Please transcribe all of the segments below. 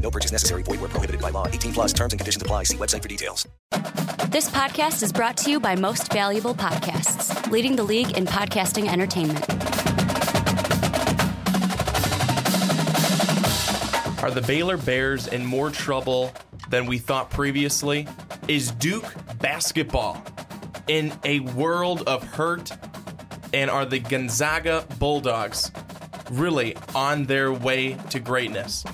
No purchase necessary. Void where prohibited by law. 18 plus terms and conditions apply. See website for details. This podcast is brought to you by Most Valuable Podcasts, leading the league in podcasting entertainment. Are the Baylor Bears in more trouble than we thought previously? Is Duke basketball in a world of hurt? And are the Gonzaga Bulldogs really on their way to greatness?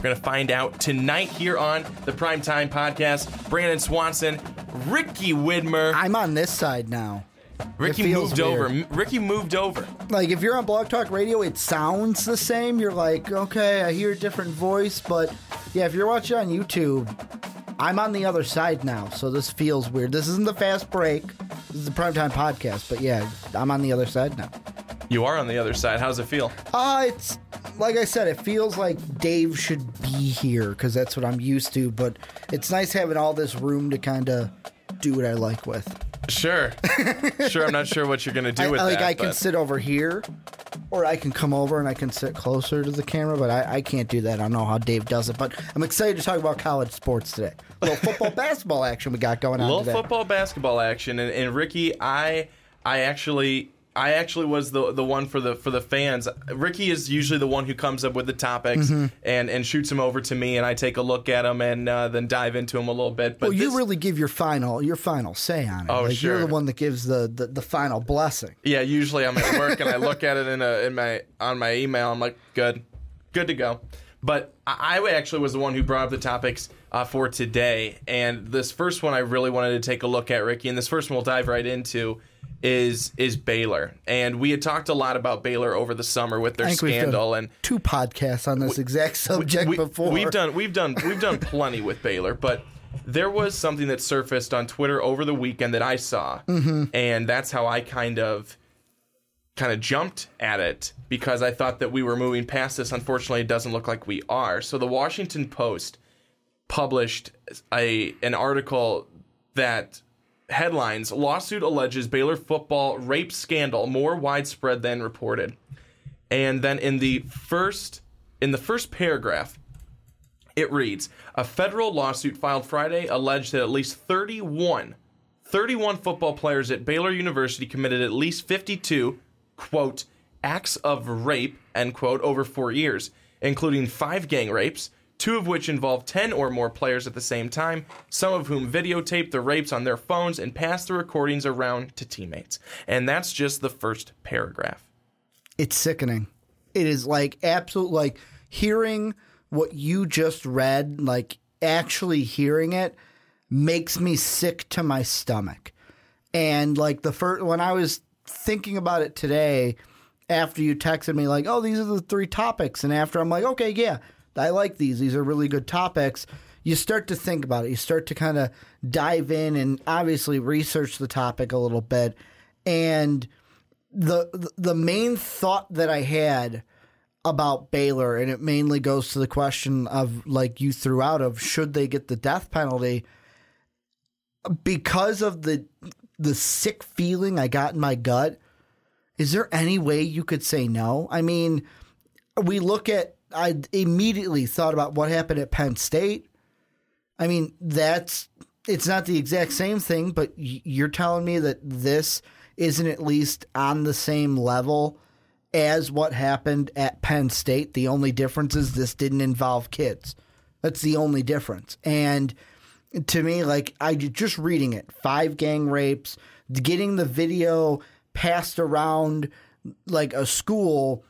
We're going to find out tonight here on the Primetime Podcast. Brandon Swanson, Ricky Widmer. I'm on this side now. Ricky moved over. weird. M- Ricky moved over. Like if you're on Blog Talk Radio, it sounds the same. You're like, okay, I hear a different voice, but yeah, if you're watching on YouTube, I'm on the other side now, so this feels weird. This isn't the fast break. This is the primetime podcast, but yeah, I'm on the other side now. You are on the other side. How's it feel? Uh, it's like I said, it feels like Dave should be here because that's what I'm used to. But it's nice having all this room to kind of do what I like with. Sure. sure. I'm not sure what you're going to do I, with like that. I can but- sit over here, or I can come over and I can sit closer to the camera. But I, I can't do that. I don't know how Dave does it. But I'm excited to talk about college sports today. A little football, basketball action we got going on little today. football basketball action and, and ricky i i actually i actually was the the one for the for the fans. Ricky is usually the one who comes up with the topics Mm-hmm. and and shoots them over to me and i take a look at them and uh, then dive into them a little bit. But well, you this- really give your final your final say on it. Oh, like You're the one that gives the, the, the final blessing. yeah usually i'm at work and i look at it in a in my on my email. I'm like good. Good to go. But i I actually was the one who brought up the topics uh, for today. And this first one i really wanted to take a look at ricky and this first one we'll dive right into is is baylor and we had talked a lot about baylor over the summer with their I think we've done scandal and two podcasts on this exact subject we, before. We've done we've done we've done plenty with Baylor, but there was something that surfaced on Twitter over the weekend that I saw, Mm-hmm. and that's how I kind of kind of jumped at it because I thought that we were moving past this. Unfortunately, it doesn't look like we are. So the Washington Post published a an article that headlines lawsuit alleges Baylor football rape scandal more widespread than reported. And then in the first in the first paragraph it reads A federal lawsuit filed Friday alleged that at least 31, 31 football players at Baylor University committed at least 52, quote, acts of rape, end quote, over four years, including five gang rapes, two of which involved 10 or more players at the same time, some of whom videotaped the rapes on their phones and passed the recordings around to teammates. And that's just the first paragraph. it's sickening. It is like absolute like hearing what you just read, like actually hearing it makes me sick to my stomach. And like the first when I was thinking about it today after you texted me like, "Oh, these are the three topics." And after I'm like, "Okay, yeah, I like these. These are really good topics." You start to think about it. You start to kind of dive in and obviously research the topic a little bit. And the the main thought that I had about Baylor, and it mainly goes to the question of like you threw out of should they get the death penalty because of the the sick feeling I got in my gut. Is there any way you could say no? I mean, we look at I immediately thought about what happened at Penn State. I mean, that's it's not the exact same thing, but you're telling me that this isn't at least on the same level as what happened at Penn State. The only difference is this didn't involve kids. That's the only difference. And to me, like I just reading it, five gang rapes, getting the video passed around like a school.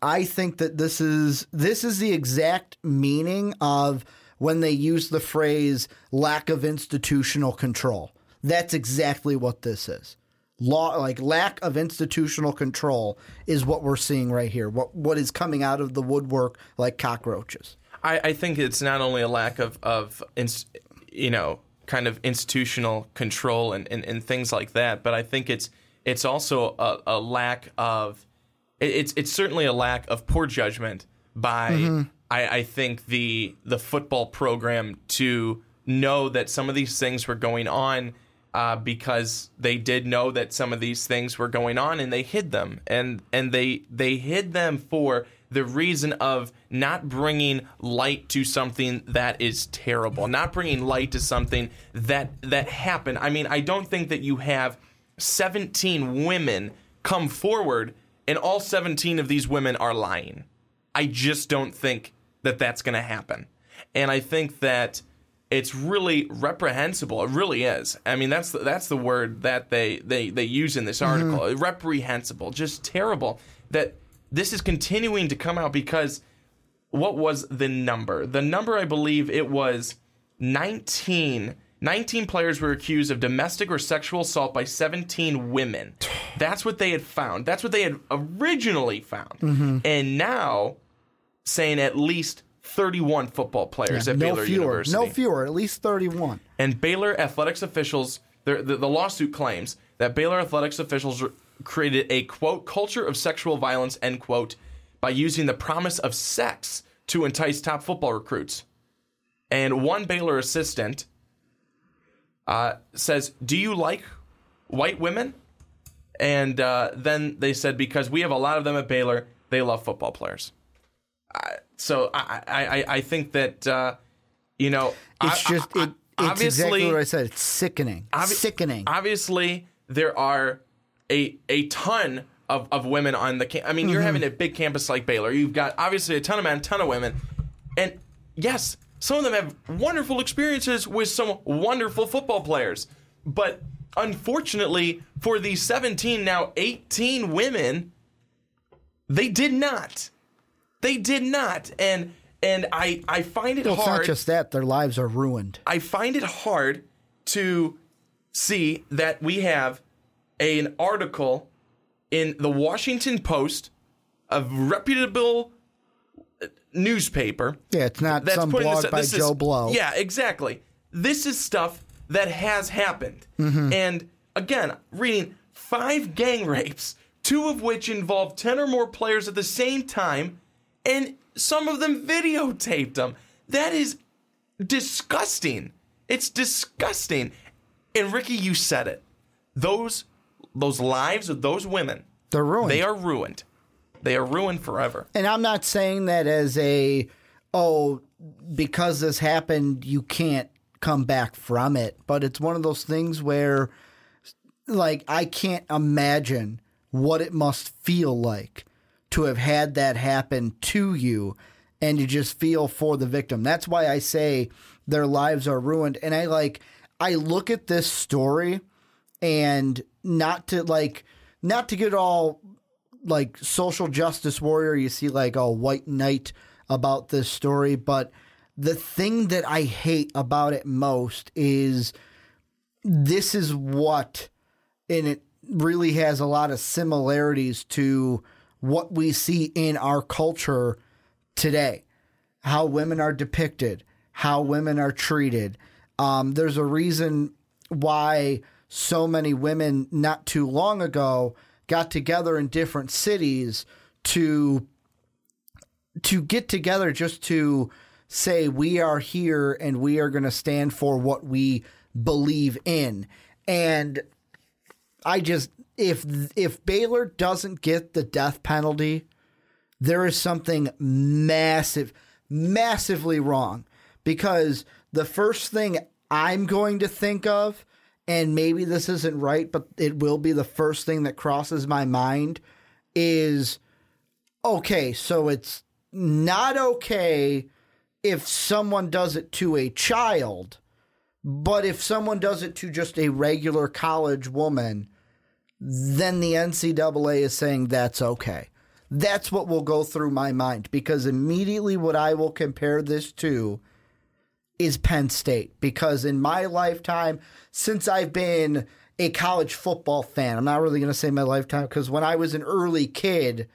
I think that this is this is the exact meaning of when they use the phrase lack of institutional control. That's exactly what this is. Law like lack of institutional control is what we're seeing right here. What what is coming out of the woodwork like cockroaches. I, I think it's not only a lack of of you know kind of institutional control and, and, and things like that. But I think it's it's also a, a lack of it's it's certainly a lack of poor judgment by I, I think the the football program to know that some of these things were going on uh, because they did know that some of these things were going on and they hid them. And and they they hid them for the reason of not bringing light to something that is terrible not bringing light to something that that happened. I mean i don't think that you have 17 women come forward and all 17 of these women are lying I just don't think that that's going to happen. And I think that it's really reprehensible. It really is. I mean, that's the, that's the word that they, they, they use in this mm-hmm. article. Reprehensible, just terrible that this is continuing to come out because what was the number? The number, I believe it was 19. 19 players were accused of domestic or sexual assault by 17 women. That's what they had found. That's what they had originally found. Mm-hmm. And now saying at least 31 football players at no Baylor fewer, University. no fewer, at least thirty-one. And Baylor athletics officials, the, the, the lawsuit claims that Baylor athletics officials created a quote culture of sexual violence end quote by using the promise of sex to entice top football recruits. And one Baylor assistant uh, says, "Do you like white women?" And uh, then they said, "Because we have a lot of them at Baylor, they love football players." Uh, so I, I, I- think that uh, you know It's I- just I- it, it's obviously exactly what I said. It's sickening. Obvi- sickening. Obviously, there are a a ton of, of women on the camp. I mean, you're Mm-hmm. having a big campus like Baylor. You've got obviously a ton of men, a ton of women, and yes, some of them have wonderful experiences with some wonderful football players. But unfortunately, for these 17 now 18 women, they did not. They did not, and and I I find it well, it's hard. not just that; their lives are ruined. I find it hard to see that we have an article in the Washington Post, a reputable newspaper. Yeah, it's not some blog this- by this is- Joe Blow. Yeah, exactly. This is stuff that has happened. Mm-hmm. And again, reading five gang rapes, two of which involved 10 or more players at the same time, and some of them videotaped them. That is disgusting. It's disgusting. And Ricky, you said it. Those those lives of those women, They're ruined. they are ruined. They are ruined forever. And I'm not saying that as a, oh, because this happened, you can't come back from it. But it's one of those things where, like, I can't imagine what it must feel like to have had that happen to you and to just feel for the victim. That's why I say their lives are ruined. And I like, I look at this story and not to like, not to get all like social justice warrior. You see like a white knight about this story, but the thing that I hate about it most is this is what, and it really has a lot of similarities to what we see in our culture today. How women are depicted, how women are treated. Um, there's a reason why so many women not too long ago got together in different cities to to get together just to say we are here and we are going to stand for what we believe in. And i just if if baylor doesn't get the death penalty there is something massive massively wrong. Because the first thing i'm going to think of and maybe this isn't right but it will be the first thing that crosses my mind is okay, so it's not okay if someone does it to a child, but if someone does it to just a regular college woman, then the NCAA is saying that's okay. That's what will go through my mind because immediately what I will compare this to is Penn State because in my lifetime, since I've been a college football fan, I'm not really going to say my lifetime because when I was an early kid,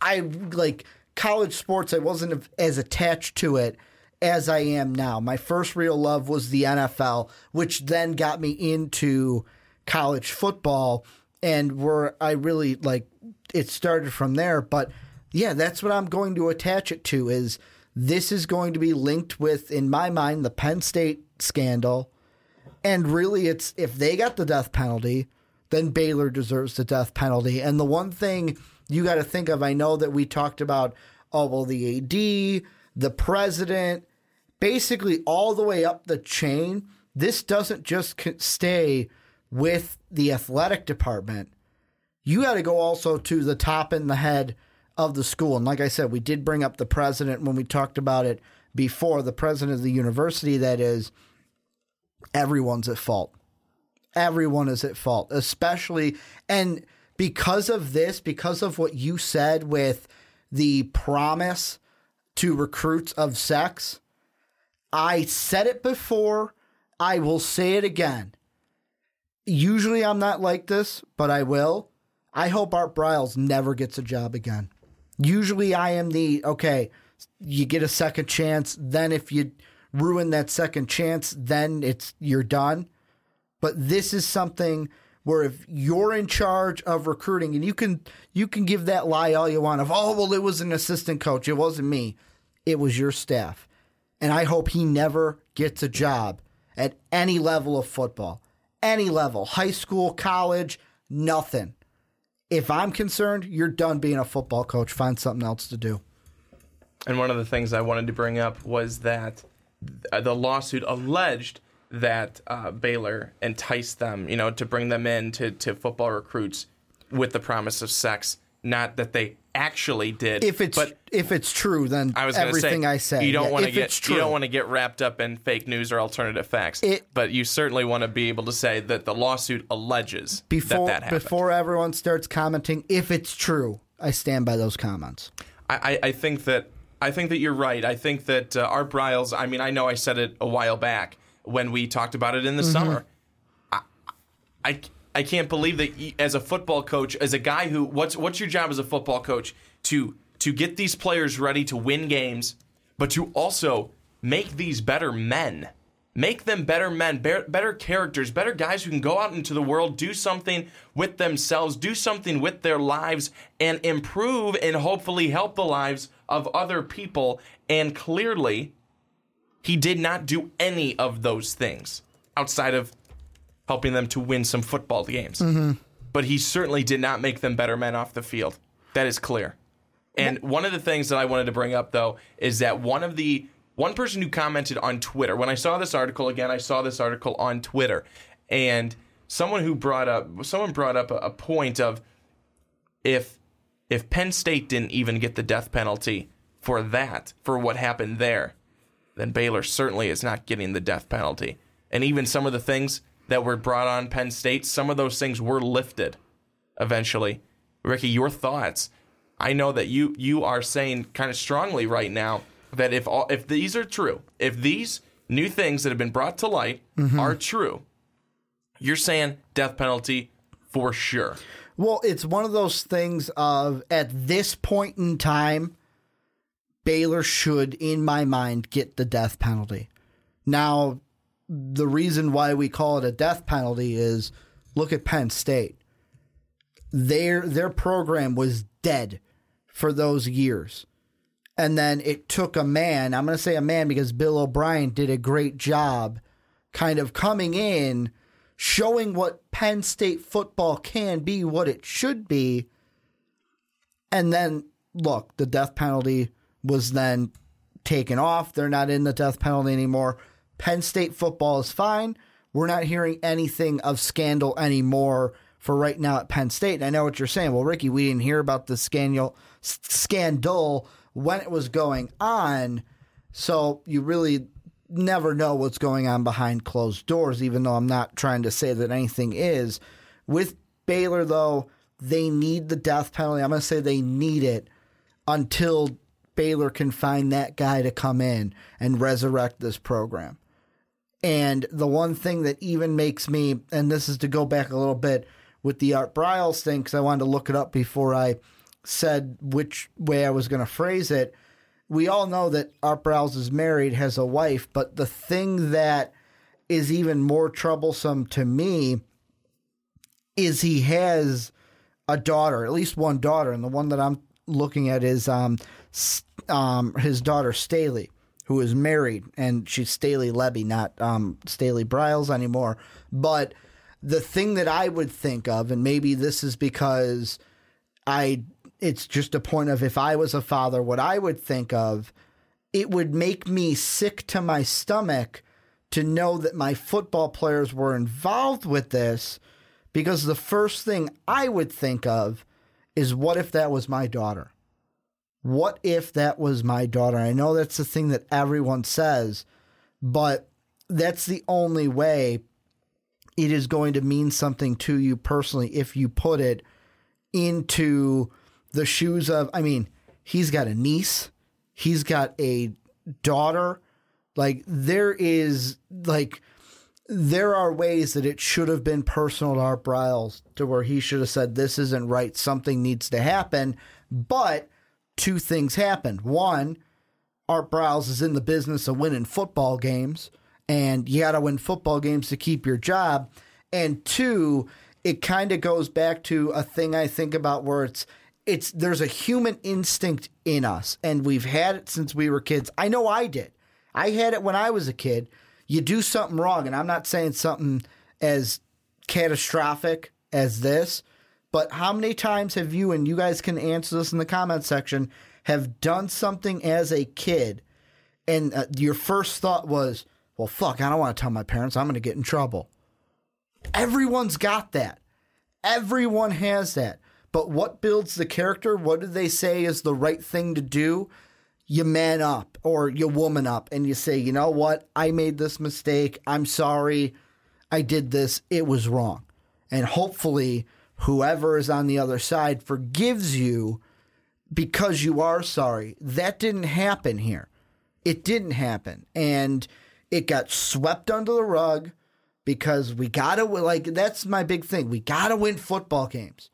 I like college sports, I wasn't as attached to it as I am now. My first real love was the NFL, which then got me into college football and where I really like it started from there. But yeah, that's what I'm going to attach it to is this is going to be linked with, in my mind, the Penn State scandal. And really it's if they got the death penalty, then Baylor deserves the death penalty. And the one thing you got to think of, I know that we talked about, oh, well, the AD, the president, basically all the way up the chain. This doesn't just stay with the athletic department. You got to go also to the top and the head of the school. And like I said, we did bring up the president when we talked about it before, the president of the university, that is, everyone's at fault everyone is at fault, especially and because of this, because of what you said with the promise to recruits of sex, I said it before, I will say it again. Usually I'm not like this, but I will. I hope Art Briles never gets a job again. Usually I am the okay, you get a second chance, then if you ruin that second chance, then it's you're done. But this is something where if you're in charge of recruiting and you can you can give that lie all you want of oh well it was an assistant coach. It wasn't me. It was your staff. And i hope he never gets a job at any level of football any level high school college nothing if i'm concerned you're done being a football coach find something else to do And one of the things I wanted to bring up was that the lawsuit alleged that uh, Baylor enticed them, you know, to bring them in to, to football recruits with the promise of sex. Not that they actually did. if it's but if it's true then I was everything say i say you don't yeah, want to get true you don't want to get wrapped up in fake news or alternative facts. It- but you certainly want to be able to say that the lawsuit alleges before that that happened. before everyone starts commenting if it's true i stand by those comments I, I, I think that I think that you're right. I think that uh, Art Briles. I mean, I know I said it a while back when we talked about it in the summer. I, I I can't believe that as a football coach, as a guy who what's what's your job as a football coach to to get these players ready to win games, but to also make these better men. Make them better men, better characters, better guys who can go out into the world, do something with themselves, do something with their lives, and improve and hopefully help the lives of other people. And clearly, he did not do any of those things outside of helping them to win some football games. Mm-hmm. But he certainly did not make them better men off the field. That is clear. And one of the things that I wanted to bring up though is that one of the one person who commented on Twitter when I saw this article again, I saw this article on Twitter, and someone who brought up someone brought up a, a point of if if Penn State didn't even get the death penalty for that for what happened there, then Baylor certainly is not getting the death penalty. And even some of the things that were brought on Penn State, some of those things were lifted eventually. Ricky, your thoughts? I know that you you are saying kind of strongly right now that if all if these are true, if these new things that have been brought to light mm-hmm. are true, you're saying death penalty for sure. Well, it's one of those things of at this point in time, Baylor should, in my mind, get the death penalty. Now, the reason why we call it a death penalty is look at Penn State. Their their program was dead for those years. And then it took a man, I'm going to say a man because Bill O'Brien did a great job kind of coming in showing what Penn State football can be, what it should be. And then, look, the death penalty was then taken off. They're not in the death penalty anymore. Penn State football is fine. We're not hearing anything of scandal anymore for right now at Penn State. And I know what you're saying. Well, Ricky, we didn't hear about the scandal scandal when it was going on. So you really never know what's going on behind closed doors, even though I'm not trying to say that anything is. With Baylor, though, they need the death penalty. I'm going to say they need it until Baylor can find that guy to come in and resurrect this program. And the one thing that even makes me, and this is to go back a little bit with the Art Briles thing, because I wanted to look it up before I said which way I was going to phrase it. we all know that Art Briles is married, has a wife, but the thing that is even more troublesome to me is he has a daughter, at least one daughter, and the one that I'm looking at is um, um his daughter Staley, who is married, and she's Staley Lebby, not um, Staley Briles anymore. But the thing that I would think of, and maybe this is because I, it's just a point of if I was a father, what I would think of, it would make me sick to my stomach to know that my football players were involved with this because the first thing I would think of is what if that was my daughter? What if that was my daughter? I know that's the thing that everyone says, but that's the only way it is going to mean something to you personally if you put it into the shoes of, I mean, he's got a niece, he's got a daughter. Like, there is, like, there are ways that it should have been personal to Art Briles to where he should have said, This isn't right, something needs to happen. But two things happened. One, Art Briles is in the business of winning football games, and you got to win football games to keep your job. And two, it kind of goes back to a thing I think about where it's it's there's a human instinct in us, and we've had it since we were kids. I know I did. I had it when I was a kid. You do something wrong, and I'm not saying something as catastrophic as this, but how many times have you, and you guys can answer this in the comment section, have done something as a kid, and uh, your first thought was, well, fuck, I don't want to tell my parents, I'm going to get in trouble. Everyone's got that. Everyone has that. But what builds the character? What do they say is the right thing to do? You man up or you woman up and you say, you know what? I made this mistake. I'm sorry. I did this. It was wrong. And hopefully, whoever is on the other side forgives you because you are sorry. That didn't happen here. It didn't happen. And it got swept under the rug because we got to, like, that's my big thing. We got to win football games.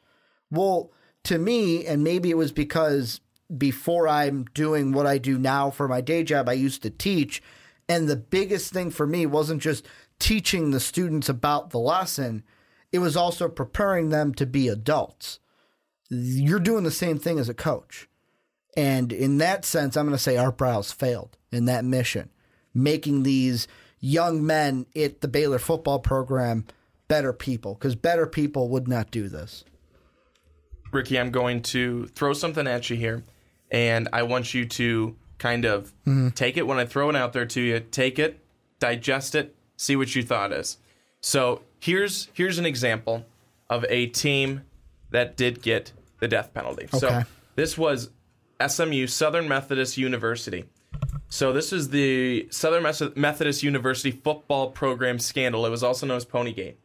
Well, to me, and maybe it was because before I'm doing what I do now for my day job, I used to teach. And the biggest thing for me wasn't just teaching the students about the lesson, it was also preparing them to be adults. You're doing the same thing as a coach. And in that sense, I'm going to say Art Briles failed in that mission, making these young men at the Baylor football program better people, because better people would not do this. Ricky, I'm going to throw something at you here, and I want you to kind of mm-hmm. take it when I throw it out there to you. Take it, digest it, see what you thought is. So here's here's an example of a team that did get the death penalty. Okay. So this was SMU, Southern Methodist University. So this is the Southern Methodist University football program scandal. It was also known as Ponygate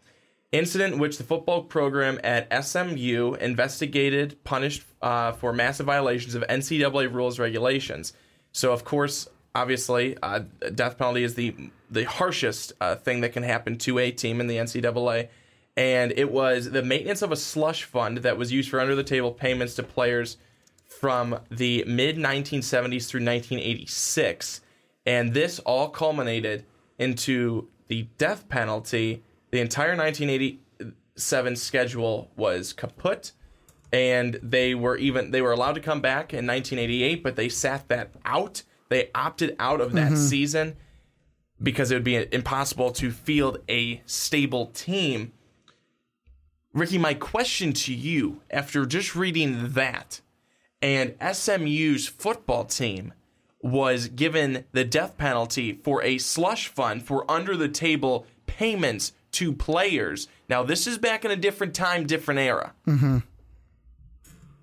incident in which the football program at SMU investigated, punished uh, for massive violations of NCAA rules regulations. So, of course, obviously, uh, death penalty is the the harshest uh, thing that can happen to a team in the NCAA. And it was the maintenance of a slush fund that was used for under the table payments to players from the mid 1970s through 1986. And this all culminated into the death penalty the entire 1987 schedule was kaput and they were even they were allowed to come back in 1988 but they sat that out they opted out of that mm-hmm. season because it would be impossible to field a stable team ricky my question to you after just reading that and smu's football team was given the death penalty for a slush fund for under the table payments to players. Now, this is back in a different time, different era. Mm-hmm.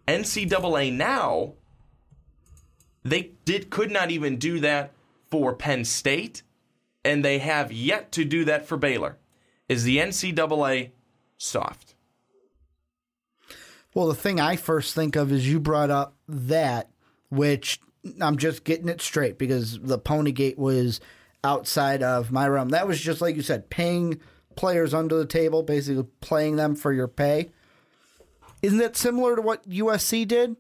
NCAA now, they did could not even do that for Penn State, and they have yet to do that for Baylor. Is the NCAA soft? Well, the thing I first think of is you brought up that, which I'm just getting it straight because the Ponygate was outside of my realm. That was just like you said, paying players under the table, basically playing them for your pay. Isn't that similar to what USC did?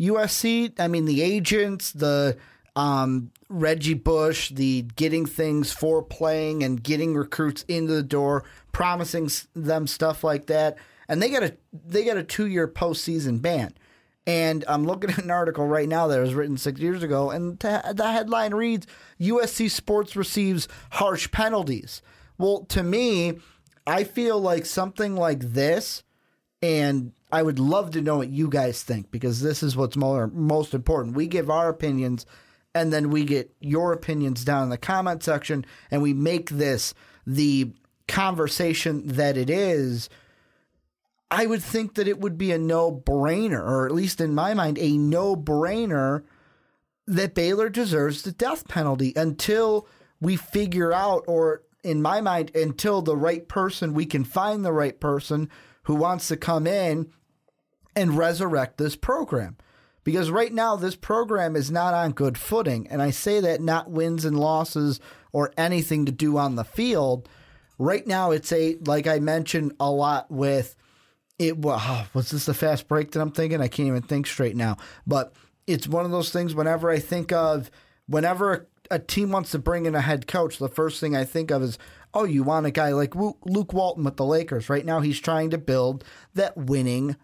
USC, I mean, the agents, the um, Reggie Bush, the getting things for playing and getting recruits into the door, promising them stuff like that, and they got a they got a two year postseason ban. And I'm looking at an article right now that was written six years ago, and the headline reads USC Sports receives harsh penalties. Well, to me, I feel like something like this, and I would love to know what you guys think because this is what's more, most important. We give our opinions, and then we get your opinions down in the comment section, and we make this the conversation that it is. I would think that it would be a no brainer, or at least in my mind, a no brainer that Baylor deserves the death penalty until we figure out, or in my mind, until the right person, we can find the right person who wants to come in and resurrect this program. Because right now, this program is not on good footing. And I say that not wins and losses or anything to do on the field. Right now, it's a, like I mentioned a lot with it wow, ah, was this the fast break that I'm thinking? I can't even think straight now. But it's one of those things whenever I think of whenever a team wants to bring in a head coach, the first thing I think of is, oh, you want a guy like Luke Walton with the Lakers. Right now he's trying to build that winning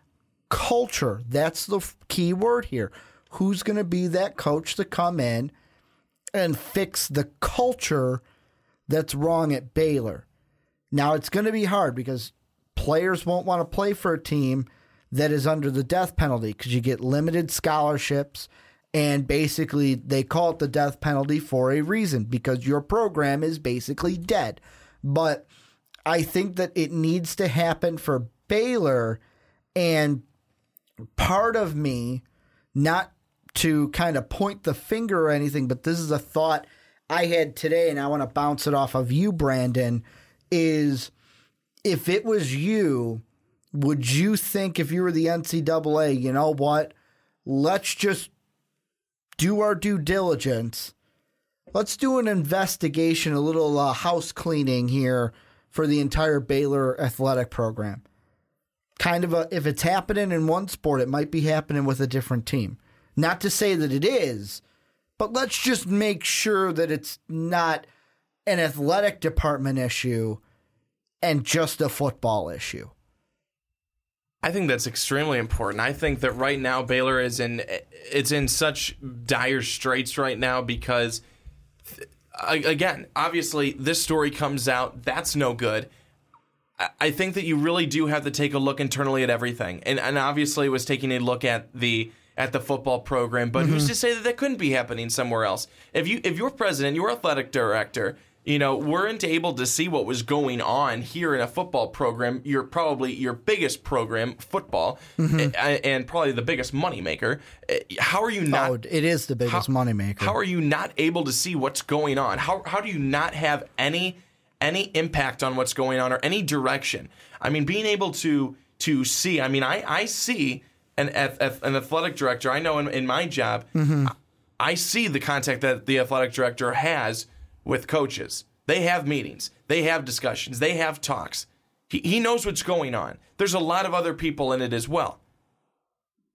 culture. That's the key word here. Who's going to be that coach to come in and fix the culture that's wrong at Baylor? Now it's going to be hard because players won't want to play for a team that is under the death penalty because you get limited scholarships and basically they call it the death penalty for a reason because your program is basically dead. But I think that it needs to happen for Baylor and part of me not to kind of point the finger or anything, but this is a thought I had today and I want to bounce it off of you, Brandon, is if it was you, would you think if you were the NCAA, you know what? Let's just do our due diligence. Let's do an investigation, a little uh, house cleaning here for the entire Baylor athletic program. Kind of a, if it's happening in one sport, it might be happening with a different team. Not to say that it is, but let's just make sure that it's not an athletic department issue and just a football issue. I think that's extremely important. I think that right now Baylor is in it's in such dire straits right now because again, obviously this story comes out, that's no good. I think that you really do have to take a look internally at everything. And and obviously it was taking a look at the at the football program, but who's mm-hmm. to say that that couldn't be happening somewhere else? If you if your president, your athletic director, you know, weren't able to see what was going on here in a football program, you're probably your biggest program, football, and, and probably the biggest moneymaker. Eh, how are you not? Oh, it is the biggest moneymaker. How are you not able to see what's going on? How how do you not have any any impact on what's going on or any direction? I mean, being able to to see. I mean, I I see an an athletic director. I know in, in my job, mm-hmm. I see the contact that the athletic director has with coaches. They have meetings. They have discussions. They have talks. He he knows what's going on. There's a lot of other people in it as well.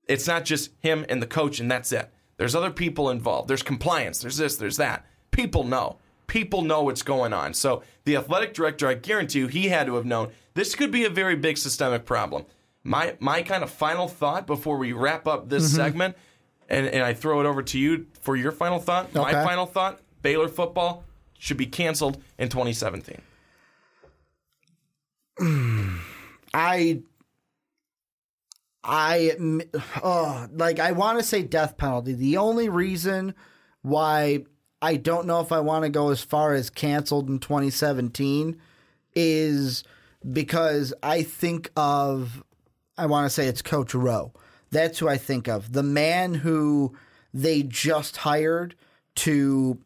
It's not just him and the coach and that's it. There's other people involved. There's compliance. There's this, there's that. People know. People know what's going on. So the athletic director, I guarantee you, he had to have known this could be a very big systemic problem. My my kind of final thought before we wrap up this mm-hmm. segment, and, and I throw it over to you for your final thought. My final thought: Baylor football should be canceled in 2017. I I oh, like I want to say death penalty. The only reason why I don't know if I want to go as far as canceled in 2017 is because I think of I want to say it's Coach Rowe. That's who I think of. The man who they just hired to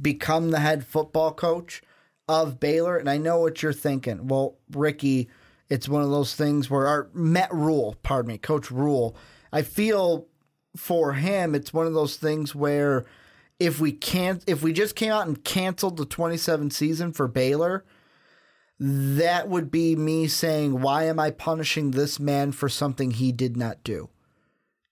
become the head football coach of Baylor. And I know what you're thinking. Well, Ricky, it's one of those things where our Matt Rhule, pardon me, Coach Rhule, I feel for him, it's one of those things where if we can't, if we just came out and canceled the 27 season for Baylor, that would be me saying, why am I punishing this man for something he did not do?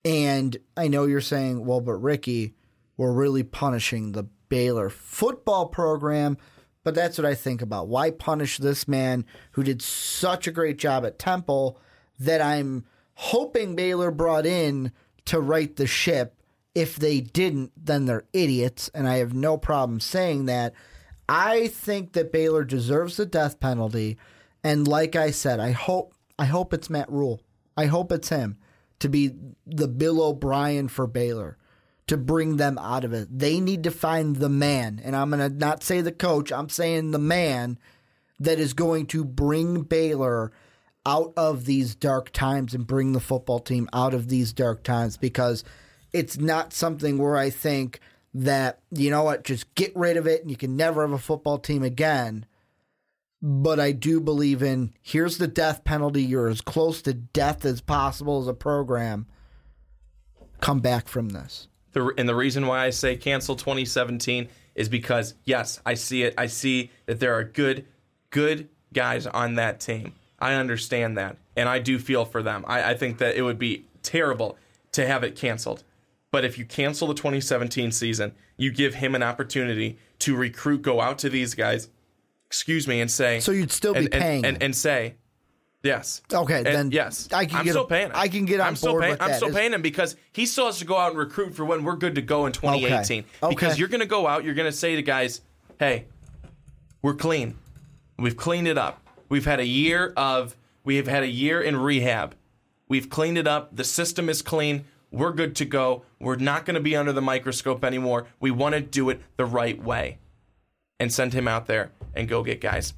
And I know you're saying, well, but Ricky, we're really punishing the Baylor football program. But that's what I think about. Why punish this man who did such a great job at Temple that I'm hoping Baylor brought in to right the ship? If they didn't, then they're idiots, and I have no problem saying that. I think that Baylor deserves the death penalty, and like I said, I hope I hope it's Matt Rhule. I hope it's him to be the Bill O'Brien for Baylor to bring them out of it. They need to find the man, and I'm going to not say the coach, I'm saying the man that is going to bring Baylor out of these dark times and bring the football team out of these dark times because it's not something where I think that, you know what, just get rid of it and you can never have a football team again. But I do believe in here's the death penalty. You're as close to death as possible as a program. Come back from this. The, and the reason why I say cancel 2017 is because yes, I see it. I see that there are good, good guys on that team. I understand that, and I do feel for them. I, I think that it would be terrible to have it canceled. But if you cancel the 2017 season, you give him an opportunity to recruit, go out to these guys, excuse me, and say. So you'd still be and, and- paying and, him. and, say, yes. Okay, And then yes, I can I'm get still a- paying him. I can get on I'm still board paying, I'm that. still paying him because he still has to go out and recruit for when we're good to go in 2018. Because Okay. you're going to go out, you're going to say to guys, "Hey, we're clean. We've cleaned it up. We've had a year of we have had a year in rehab. We've cleaned it up. The system is clean. We're good to go. We're not going to be under the microscope anymore. We want to do it the right way." And send him out there and go get guys.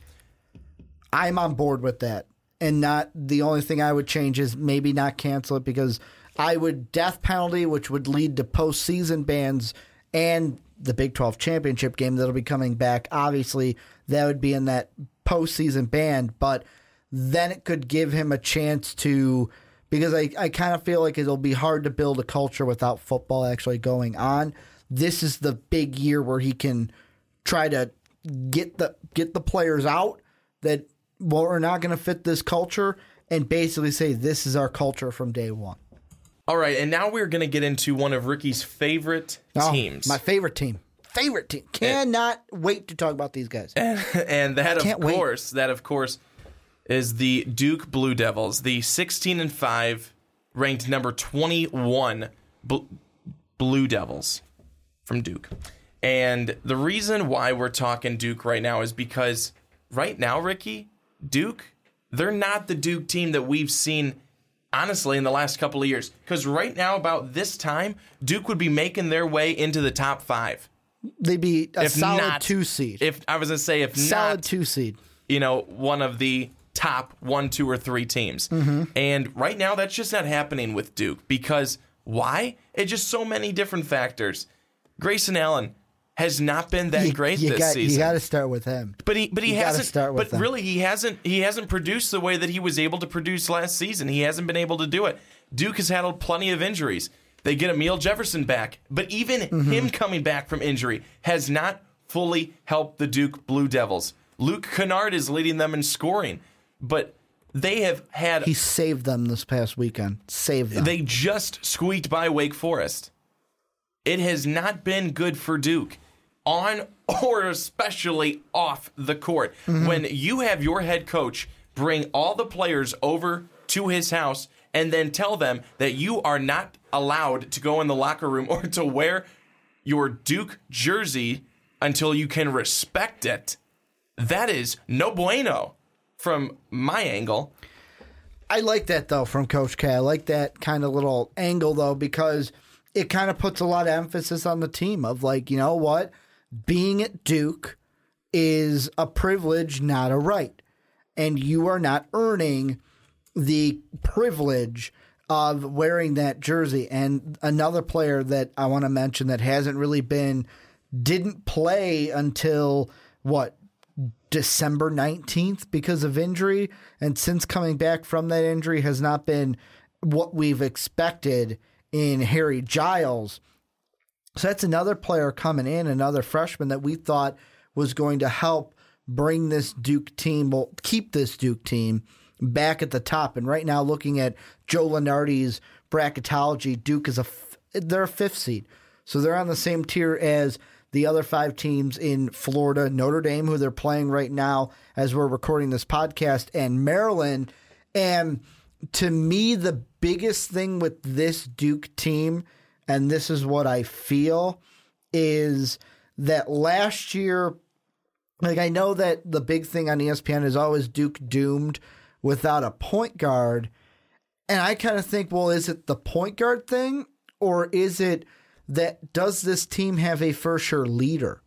I'm on board with that. And not the only thing I would change is maybe not cancel it because I would death penalty, which would lead to postseason bans and the Big 12 championship game that'll be coming back. Obviously, that would be in that postseason ban, but then it could give him a chance to because I, I kind of feel like it'll be hard to build a culture without football actually going on. This is the big year where he can try to get the get the players out that well, are not going to fit this culture and basically say this is our culture from day one. All right, and now we're going to get into one of Ricky's favorite Oh, teams. my favorite team, favorite team. Cannot wait to talk about these guys. and that of Can't wait. course that of course is the Duke Blue Devils, the 16 and 5 ranked number 21 Bl- Blue Devils from Duke. And the reason why we're talking Duke right now is because right now Ricky, Duke, they're not the Duke team that we've seen honestly in the last couple of years cuz right now about this time Duke would be making their way into the top 5. They'd be a If solid not two seed. If I was going to say if solid not two seed. you know, one of the top one, two, or three teams. Mm-hmm. And right now, that's just not happening with Duke because why? It's just so many different factors. Grayson Allen has not been that You- great you this got, season. You got to start with him. but he, but he you hasn't. start with but them. really, he hasn't. He hasn't produced the way that he was able to produce last season. He hasn't been able to do it. Duke has had plenty of injuries. They get Amile Jefferson back, but even Mm-hmm. him coming back from injury has not fully helped the Duke Blue Devils. Luke Kennard is leading them in scoring, but they have had He saved them this past weekend. Saved them. they just squeaked by Wake Forest. It has not been good for Duke on or especially off the court. Mm-hmm. When you have your head coach bring all the players over to his house and then tell them that you are not allowed to go in the locker room or to wear your Duke jersey until you can respect it. That is no bueno from my angle. I like that though from Coach K. I like that kind of little angle though because it kind of puts a lot of emphasis on the team of like, you know what? Being at Duke is a privilege, not a right. And you are not earning the privilege of wearing that jersey. And another player that I want to mention that hasn't really been didn't play until what December 19th because of injury. And since coming back from that injury has not been what we've expected in Harry Giles. So that's another player coming in, another freshman that we thought was going to help bring this Duke team, well, keep this Duke team back at the top. And right now, looking at Joe Lunardi's bracketology, Duke is a they're a fifth seed. So they're on the same tier as the other five teams in Florida, Notre Dame, who they're playing right now as we're recording this podcast, and Maryland. And to me, the biggest thing with this Duke team, and this is what I feel, is that last year, like I know that the big thing on ESPN is always Duke doomed without a point guard. And I kind of think, well, is it the point guard thing or is it that does this team have a for sure leader?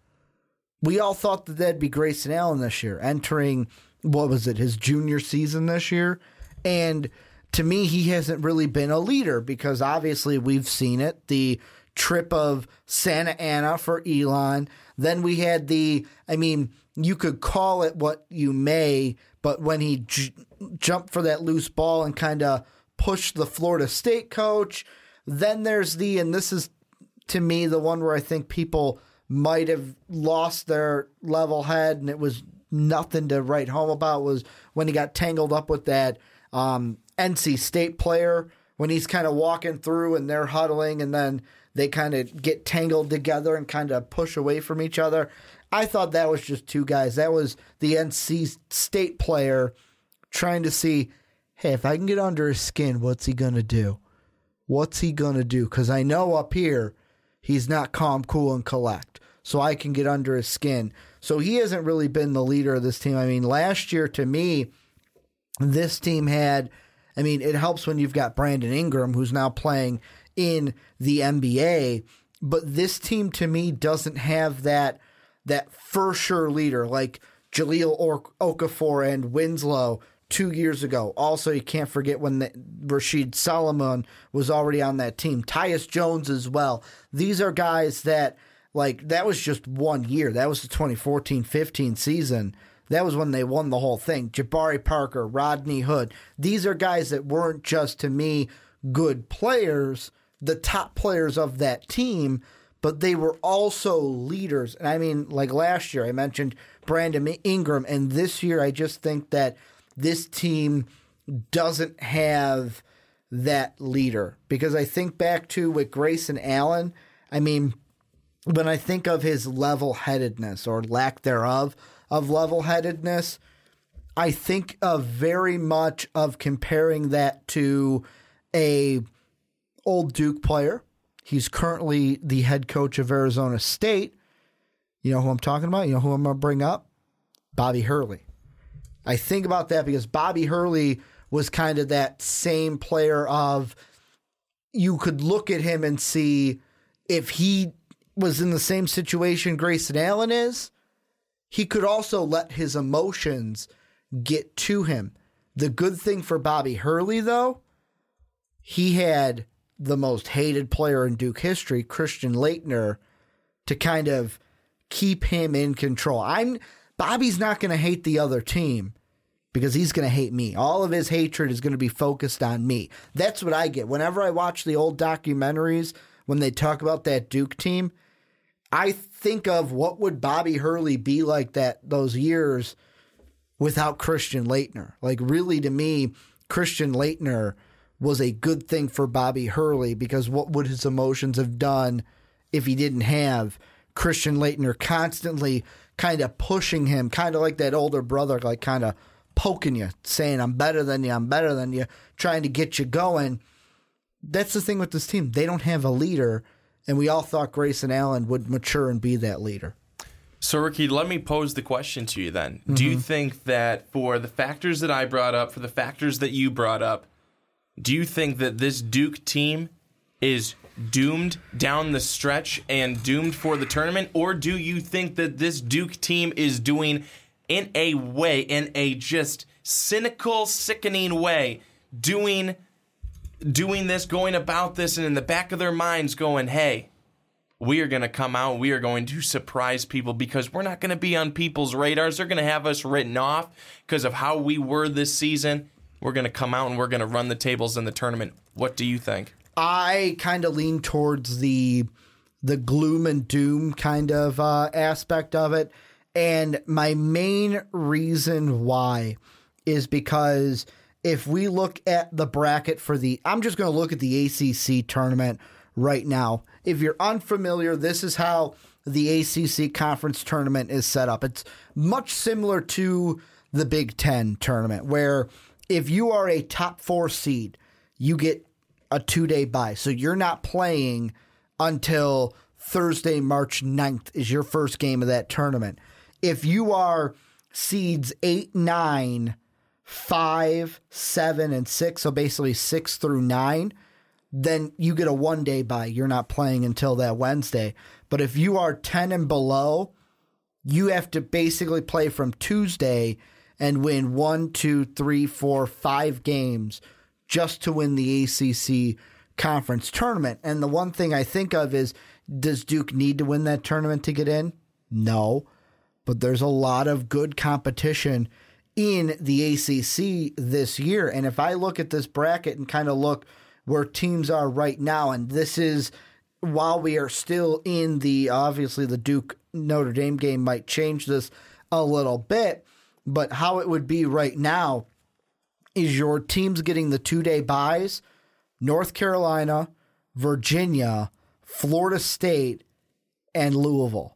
We all thought that that'd be Grayson Allen this year, entering what was it, his junior season this year. And to me, he hasn't really been a leader because obviously we've seen it. The trip of Santa Ana for Elon. Then we had the, I mean, you could call it what you may, but when he j- jumped for that loose ball and kind of pushed the Florida State coach, then there's the, and this is to me the one where I think people might have lost their level head and it was nothing to write home about was when he got tangled up with that um, NC State player when he's kind of walking through and they're huddling and then they kind of get tangled together and kind of push away from each other. I thought that was just two guys. That was the NC State player trying to see, hey, if I can get under his skin, what's he going to do? What's he going to do? Because I know up here, he's not calm, cool, and collect. So I can get under his skin. So he hasn't really been the leader of this team. I mean, last year to me, this team had, I mean, it helps when you've got Brandon Ingram, who's now playing in the NBA. But this team to me doesn't have that that for sure leader like Jahlil or- Okafor and Winslow two years ago. Also, you can't forget when the, Rasheed Sulaimon was already on that team. Tyus Jones as well. These are guys that like that was just one year. That was the 2014-15 season. That was when they won the whole thing. Jabari Parker, Rodney Hood. These are guys that weren't just to me good players, the top players of that team, but they were also leaders. And I mean, like last year, I mentioned Brandon Ingram, and this year, I just think that this team doesn't have that leader because I think back to with Grayson Allen. I mean, when I think of his level headedness or lack thereof of level headedness, I think of very much of comparing that to a old Duke player. He's currently the head coach of Arizona State. You know who I'm talking about? You know who I'm going to bring up? Bobby Hurley. I think about that because Bobby Hurley was kind of that same player of you could look at him and see if he was in the same situation Grayson Allen is, he could also let his emotions get to him. The good thing for Bobby Hurley, though, he had the most hated player in Duke history, Christian Laettner, to kind of keep him in control. I'm Bobby's not going to hate the other team because he's going to hate me. All of his hatred is going to be focused on me. That's what I get. Whenever I watch the old documentaries when they talk about that Duke team, I think of what would Bobby Hurley be like that those years without Christian Laettner. Like really to me, Christian Laettner was a good thing for Bobby Hurley because what would his emotions have done if he didn't have Christian Laettner constantly kind of pushing him, kind of like that older brother, like kind of poking you, saying, I'm better than you, I'm better than you, trying to get you going. That's the thing with this team. They don't have a leader, and we all thought Grayson Allen would mature and be that leader. So, Ricky, let me pose the question to you then. Do you mm-hmm. think that for the factors that I brought up, for the factors that you brought up, do you think that this Duke team is doomed down the stretch and doomed for the tournament? Or do you think that this Duke team is doing, in a way, in a just cynical, sickening way, doing doing this, going about this, and in the back of their minds going, hey, we are going to come out. We are going to surprise people because we're not going to be on people's radars. They're going to have us written off because of how we were this season. We're going to come out and we're going to run the tables in the tournament. What do you think? I kind of lean towards the the gloom and doom kind of uh, aspect of it, and my main reason why is because if we look at the bracket for the, I'm just going to look at the ACC tournament right now. If you're unfamiliar, this is how the ACC conference tournament is set up. It's much similar to the Big Ten tournament, where if you are a top four seed, you get a two day bye. So you're not playing until Thursday, March 9th is your first game of that tournament. If you are seeds eight, nine, five, seven, and six, so basically six through nine, then you get a one day bye. You're not playing until that Wednesday. But if you are 10 and below, you have to basically play from Tuesday and win one, two, three, four, five games just to win the ACC conference tournament. And the one thing I think of is does Duke need to win that tournament to get in? No. But there's a lot of good competition in the ACC this year. And if I look at this bracket and kind of look where teams are right now, and this is while we are still in the obviously the Duke Notre Dame game might change this a little bit, but how it would be right now is your teams getting the two day buys North Carolina, Virginia, Florida State, and Louisville.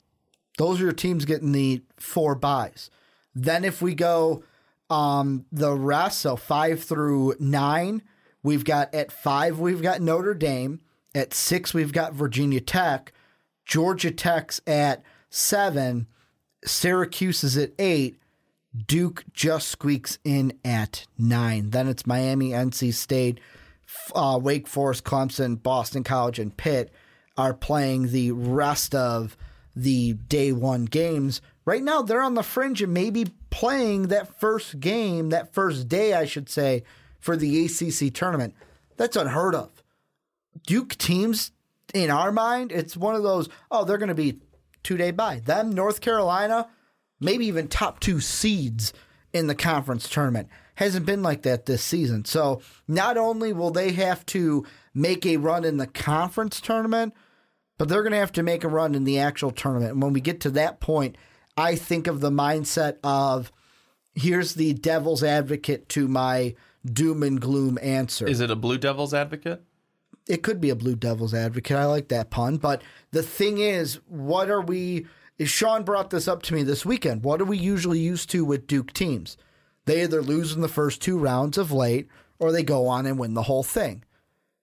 Those are your teams getting the four buys. Then if we go um, the rest, so five through nine, we've got at five, we've got Notre Dame. At six, we've got Virginia Tech. Georgia Tech's at seven. Syracuse is at eight. Duke just squeaks in at nine. Then it's Miami, NC State, uh, Wake Forest, Clemson, Boston College, and Pitt are playing the rest of the day one games. Right now, they're on the fringe and maybe playing that first game, that first day, I should say, for the ACC tournament. That's unheard of. Duke teams, in our mind, it's one of those, oh, they're going to be two day bye. Them, North Carolina, maybe even top two seeds in the conference tournament. Hasn't been like that this season. So not only will they have to make a run in the conference tournament, but they're going to have to make a run in the actual tournament. And when we get to that point, I think of the mindset of here's the devil's advocate to my doom and gloom answer. Is it a Blue Devils advocate? it could be a blue devil's advocate. I like that pun. But the thing is, what are we? Is Sean brought this up to me this weekend? What are we usually used to with Duke teams? They either lose in the first two rounds of late or they go on and win the whole thing.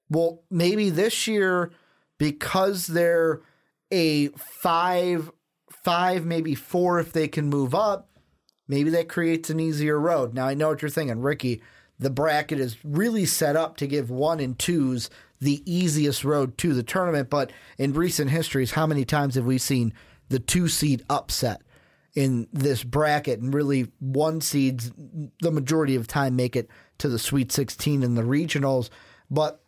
Well, maybe this year, because they're a five, five, maybe four if they can move up, maybe that creates an easier road. Now, I know what you're thinking, Ricky. The bracket is really set up to give one and twos the easiest road to the tournament. But in recent histories, how many times have we seen the two seed upset in this bracket and really one seeds the majority of time make it to the Sweet 16 in the regionals? But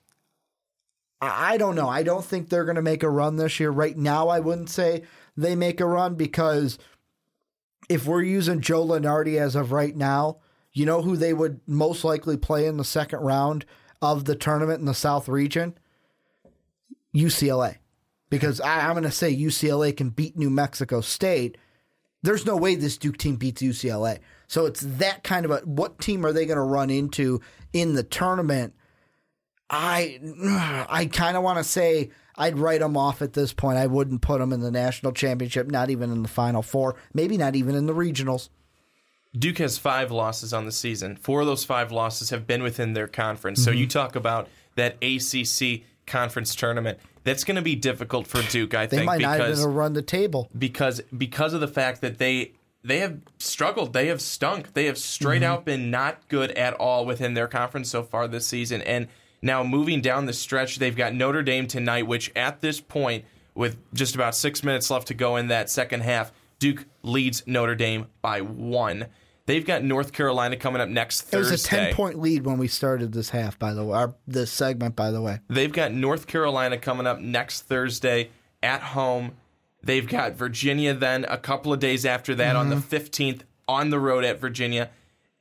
I don't know. I don't think they're going to make a run this year. Right now, I wouldn't say they make a run because if we're using Joe Lunardi as of right now, you know who they would most likely play in the second round of the tournament in the South region? UCLA. Because I, I'm going to say UCLA can beat New Mexico State. There's no way this Duke team beats UCLA. So it's that kind of a what team are they going to run into in the tournament? I I kind of want to say I'd write them off at this point. I wouldn't put them in the national championship, not even in the final four, maybe not even in the regionals. Duke has five losses on the season. Four of those five losses have been within their conference. So mm-hmm. you talk about that ACC conference tournament. That's going to be difficult for Duke, I They think, They might not because even run the table. because because of the fact that they they have struggled, they have stunk, they have straight Mm-hmm. out been not good at all within their conference so far this season. And now moving down the stretch, they've got Notre Dame tonight, which at this point, with just about six minutes left to go in that second half, Duke leads Notre Dame by one. They've got North Carolina coming up next It was a ten point lead when we started this half, by the way, or this segment, by the way. They've got North Carolina coming up next Thursday at home. They've got Virginia then a couple of days after that on the 15th on the road at Virginia.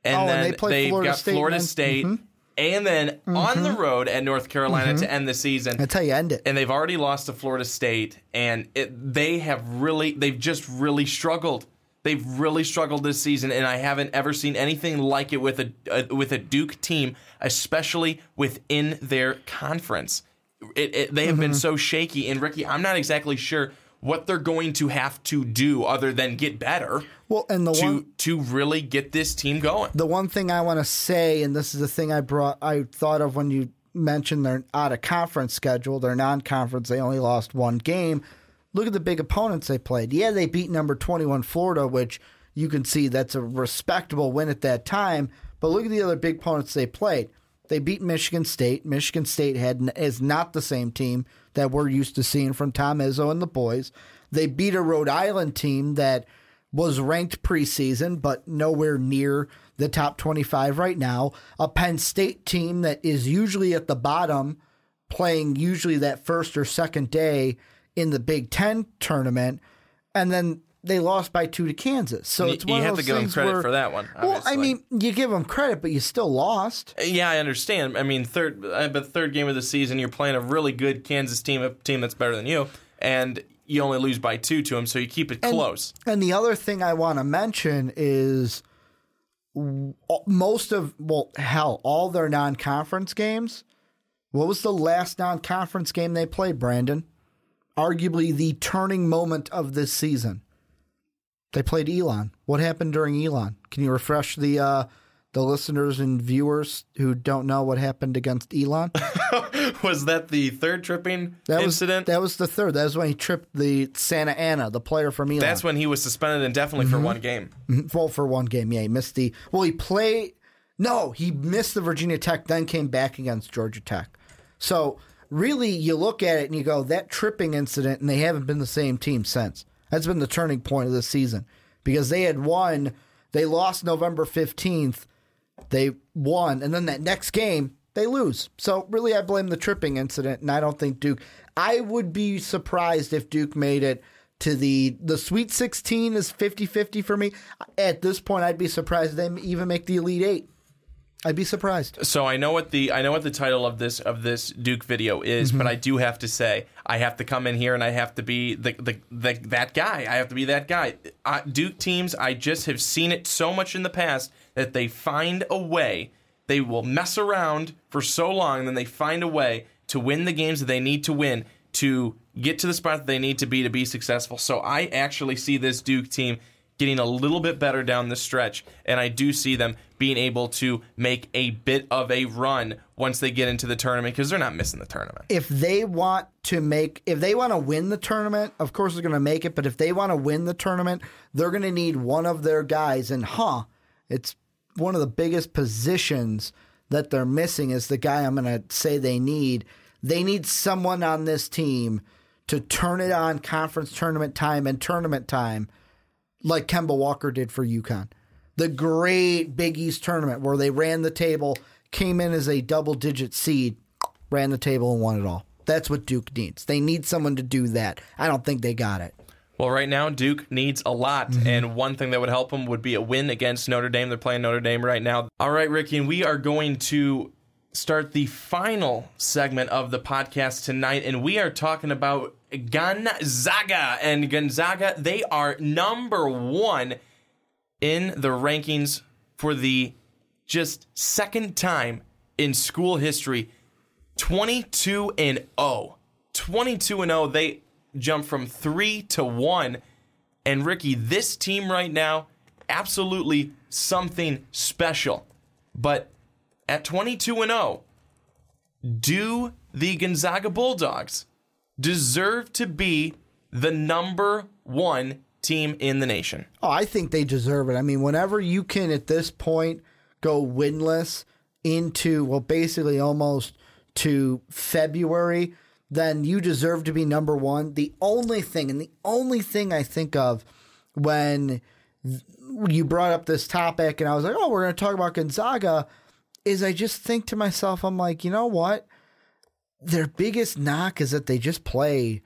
And Mm-hmm. Oh, and then they play have Florida got State Florida? State. Mm-hmm. And then on the road at North Carolina to end the season. That's how you end it. And they've already lost to Florida State, and it, they have really, they've just really struggled. They've really struggled this season, and I haven't ever seen anything like it with a, a with a Duke team, especially within their conference. it, it, they have been mm-hmm. so shaky. And Ricky, I'm not exactly sure what they're going to have to do other than get better Well, and the to one to really get this team going. the one thing I want to say, and this is the thing I brought, I thought of when you mentioned their out of conference schedule, their non conference, they only lost one game. Look at the big opponents they played. Yeah, they beat number 21 Florida, which you can see that's a respectable win at that time. But look at the other big opponents they played. They beat Michigan State. Michigan State had is not the same team that we're used to seeing from Tom Izzo and the boys. They beat a Rhode Island team that was ranked preseason, but nowhere near the top 25 right now. A Penn State team that is usually at the bottom, playing usually that first or second day in the Big Ten tournament, and then they lost by two to Kansas. So You- it's one you of have to give them credit where- for that one, Well, I mean, you give them credit, but you still lost. Yeah, I understand. I mean, third, uh, but third game of the season, you're playing a really good Kansas team, a team that's better than you, and you only lose by two to them, so you keep it And- close. And the other thing I want to mention is most of, well, hell, all their non conference games. What was the last non conference game they played, Brandon? Arguably the turning moment of this season. They played Elon. What happened during Elon? Can you refresh the uh, the listeners and viewers who don't know what happened against Elon? Was that the third tripping That incident? was that was the third. That was when he tripped the Santa Ana, the player from Elon. that's when he was suspended indefinitely for one game. Well, for one game, yeah, he missed the. Well, he played. No, he missed the Virginia Tech, then came back against Georgia Tech. So really, you look at it and you go, that tripping incident, and they haven't been the same team since. That's been the turning point of the season because they had won. They lost November fifteenth. They won, and then that next game they lose. So really, I blame the tripping incident, and I don't think Duke. I would be surprised if Duke made it to the the Sweet 16 is 50-50 for me. At this point, I'd be surprised if they even make the Elite Eight. I'd be surprised. So I know what the I know what the title of this of this Duke video is, but I do have to say I have to come in here and I have to be the the, the that guy. I have to be that guy. Uh, Duke teams, I just have seen it so much in the past that they find a way. They will mess around for so long, and then they find a way to win the games that they need to win to get to the spot that they need to be to be successful. So I actually see this Duke team getting a little bit better down the stretch, and I do see them being able to make a bit of a run once they get into the tournament because they're not missing the tournament. If they want to make, if they want to win the tournament, of course they're going to make it. But if they want to win the tournament, they're going to need one of their guys. And huh, it's one of the biggest positions that they're missing is the guy I'm going to say they need. They need someone on this team to turn it on conference tournament time and tournament time like Kemba Walker did for UConn. The great Big East tournament where they ran the table, came in as a double digit seed, ran the table and won it all. That's what Duke needs. They need someone to do that. I don't think they got it. Well, right now Duke needs a lot, mm-hmm. and one thing that would help them would be a win against Notre Dame. They're playing Notre Dame right now. All right, Ricky, and we are going to start the final segment of the podcast tonight, and we are talking about Gonzaga. And Gonzaga, they are number one in the rankings for the just second time in school history 22 and 0. 22 and 0. They jump from 3 to 1. And Ricky, this team right now absolutely something special. But at 22 and 0, do the Gonzaga Bulldogs deserve to be the number 1 team in the nation? Oh, I think they deserve it. I mean, whenever you can at this point go winless into, well, basically almost to February, then you deserve to be number one. The only thing, and the only thing I think of when you brought up this topic and I was like, oh, we're going to talk about Gonzaga, is I just think to myself, I'm like, you know what? Their biggest knock is that they just play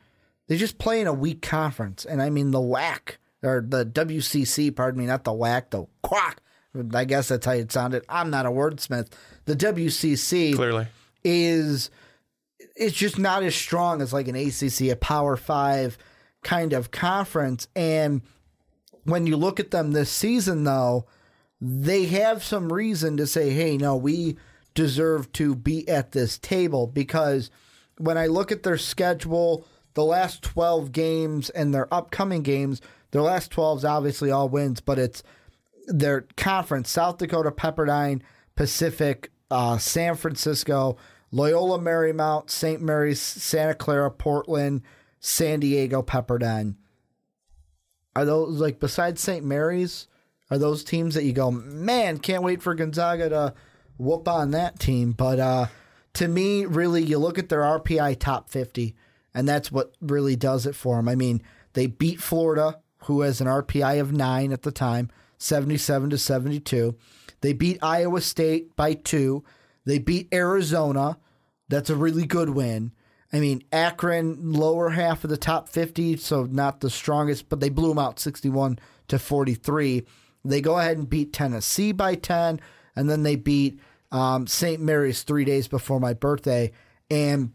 they just play in a weak conference. And I mean the WAC or the WCC, pardon me, not the WAC, the quack. I guess that's how it sounded. I'm not a wordsmith. The WCC Clearly. is it's just not as strong as like an ACC, a Power Five kind of conference. And when you look at them this season, though, they have some reason to say, "Hey, no, we deserve to be at this table." Because when I look at their schedule, the last 12 games and their upcoming games, their last 12 is obviously all wins, but it's their conference South Dakota, Pepperdine, Pacific, uh, San Francisco, Loyola Marymount, St. Mary's, Santa Clara, Portland, San Diego, Pepperdine. Are those like besides St. Mary's? Are those teams that you go, man, can't wait for Gonzaga to whoop on that team? But uh, to me, really, you look at their RPI top 50, and that's what really does it for them. I mean, they beat Florida, who has an RPI of nine at the time, 77 to 72. They beat Iowa State by two. They beat Arizona. That's a really good win. I mean, Akron, lower half of the top 50, so not the strongest, but they blew them out 61 to 43. They go ahead and beat Tennessee by 10, and then they beat um, St. Mary's three days before my birthday. And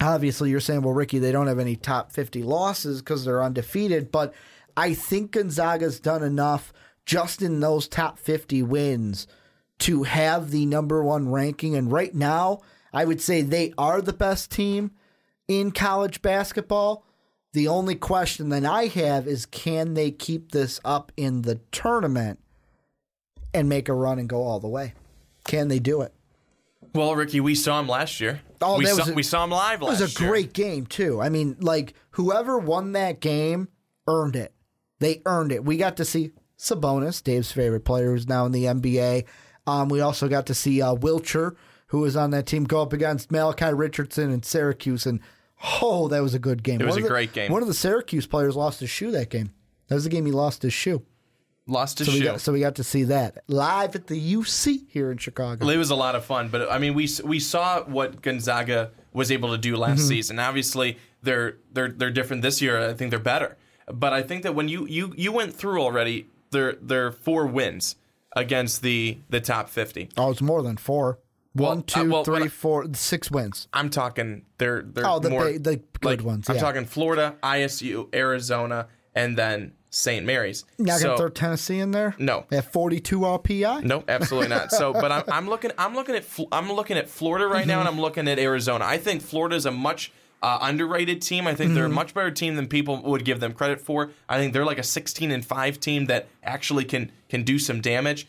obviously, you're saying, well, Ricky, they don't have any top 50 losses because they're undefeated, but I think Gonzaga's done enough just in those top 50 wins to have the number one ranking. And right now, I would say they are the best team in college basketball. The only question that I have is can they keep this up in the tournament and make a run and go all the way? Can they do it? Well, Ricky, we saw him last year. Oh, we, saw, a- we saw him live It was a year. great game too. I mean, like whoever won that game earned it. They earned it. We got to see Sabonis, Dave's favorite player, who's now in the NBA. Um, we also got to see uh, Wiltjer, who was on that team, go up against Malachi Richardson and Syracuse, and oh, that was a good game. It was One a the- great game. One of the Syracuse players lost his shoe that game. That was the game he lost his shoe. Lost his So we shoe. got so we got to see that live at the UC here in Chicago. It was a lot of fun, but I mean, we we saw what Gonzaga was able to do last Mm-hmm. season. Obviously, they're they're they're different this year. I think they're better, but I think that when you you you went through already their their four wins against the the top fifty. Oh, it's more than four. Well, One, uh, well, three, I- four, six wins. I'm talking they're they're Oh, the more big- the good like, ones, I'm talking Florida, ISU, Arizona, and then St. Mary's. Not So- gonna throw Tennessee in there. No. at forty-two RPI. No, absolutely not. So, but I'm, I'm looking. I'm looking at. I'm looking at Florida right now, and I'm looking at Arizona. I think Florida is a much uh, underrated team. I think they're a much better team than people would give them credit for. I think they're like a 16 and five team that actually can can do some damage.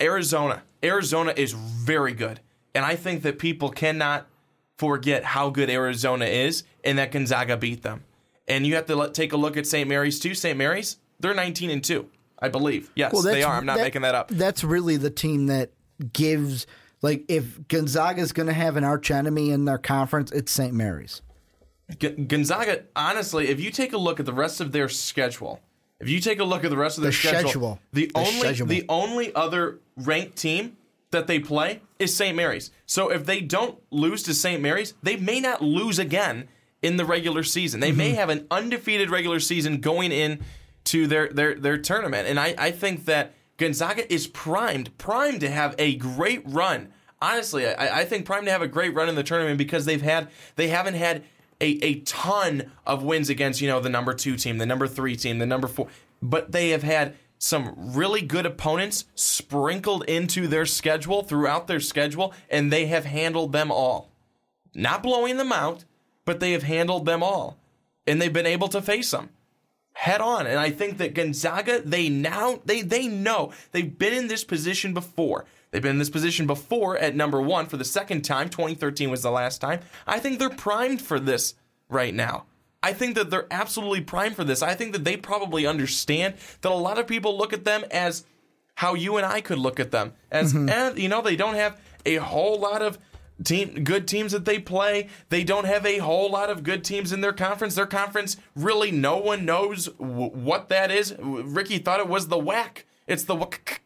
Arizona, Arizona is very good, and I think that people cannot forget how good Arizona is, and that Gonzaga beat them. And you have to let, take a look at St. Mary's too. St. Mary's, they're 19 and two, I believe. Yes, they are. I'm not making that up. That's really the team that gives. Like, if Gonzaga's going to have an arch enemy in their conference, it's St. Mary's. G- Gonzaga, honestly, if you take a look at the rest of their schedule, if you take a look at the rest of their The schedule, schedule. the The only schedule. the only other ranked team that they play is St. Mary's. So if they don't lose to St. Mary's, they may not lose again in the regular season. They Mm-hmm. may have an undefeated regular season going in to their their their tournament. And I, I think that Gonzaga is primed, primed to have a great run. Honestly, I, I think primed to have a great run in the tournament because they've had they haven't had a, a ton of wins against, you know, the number two team, the number three team, the number four. But they have had some really good opponents sprinkled into their schedule throughout their schedule, and they have handled them all. Not blowing them out, but they have handled them all. And they've been able to face them head on. And I think that Gonzaga, they now they they know they've been in this position before. They've been in this position before at number one for the second time. 2013 was the last time. I think they're primed for this right now. I think that they're absolutely primed for this. I think that they probably understand that a lot of people look at them as how you and I could look at them as, eh, you know, they don't have a whole lot of team good teams that they play. They don't have a whole lot of good teams in their conference. Their conference really no one knows w- what that is. Ricky thought it was the WAC. It's the WAC.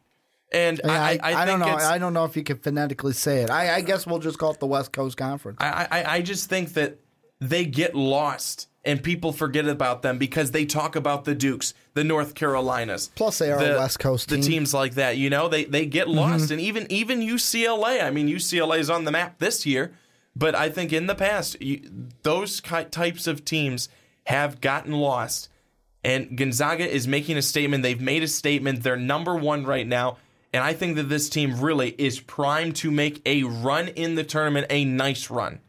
And Yeah, I, I, I, don't know. I don't know if you can phonetically say it. I, I guess we'll just call it the West Coast Conference. I, I, I just think that they get lost and people forget about them because they talk about the Dukes, the North Carolinas. Plus, they are the- West Coast The team. Mm-hmm. teams like that, you know, they they get lost, and even even UCLA. I mean, UCLA is on the map this year, but I think in the past, you, those types of teams have gotten lost. And Gonzaga is making a statement. They've made a statement. They're number one right now. And I think that this team really is primed to make a run in the tournament, a nice run.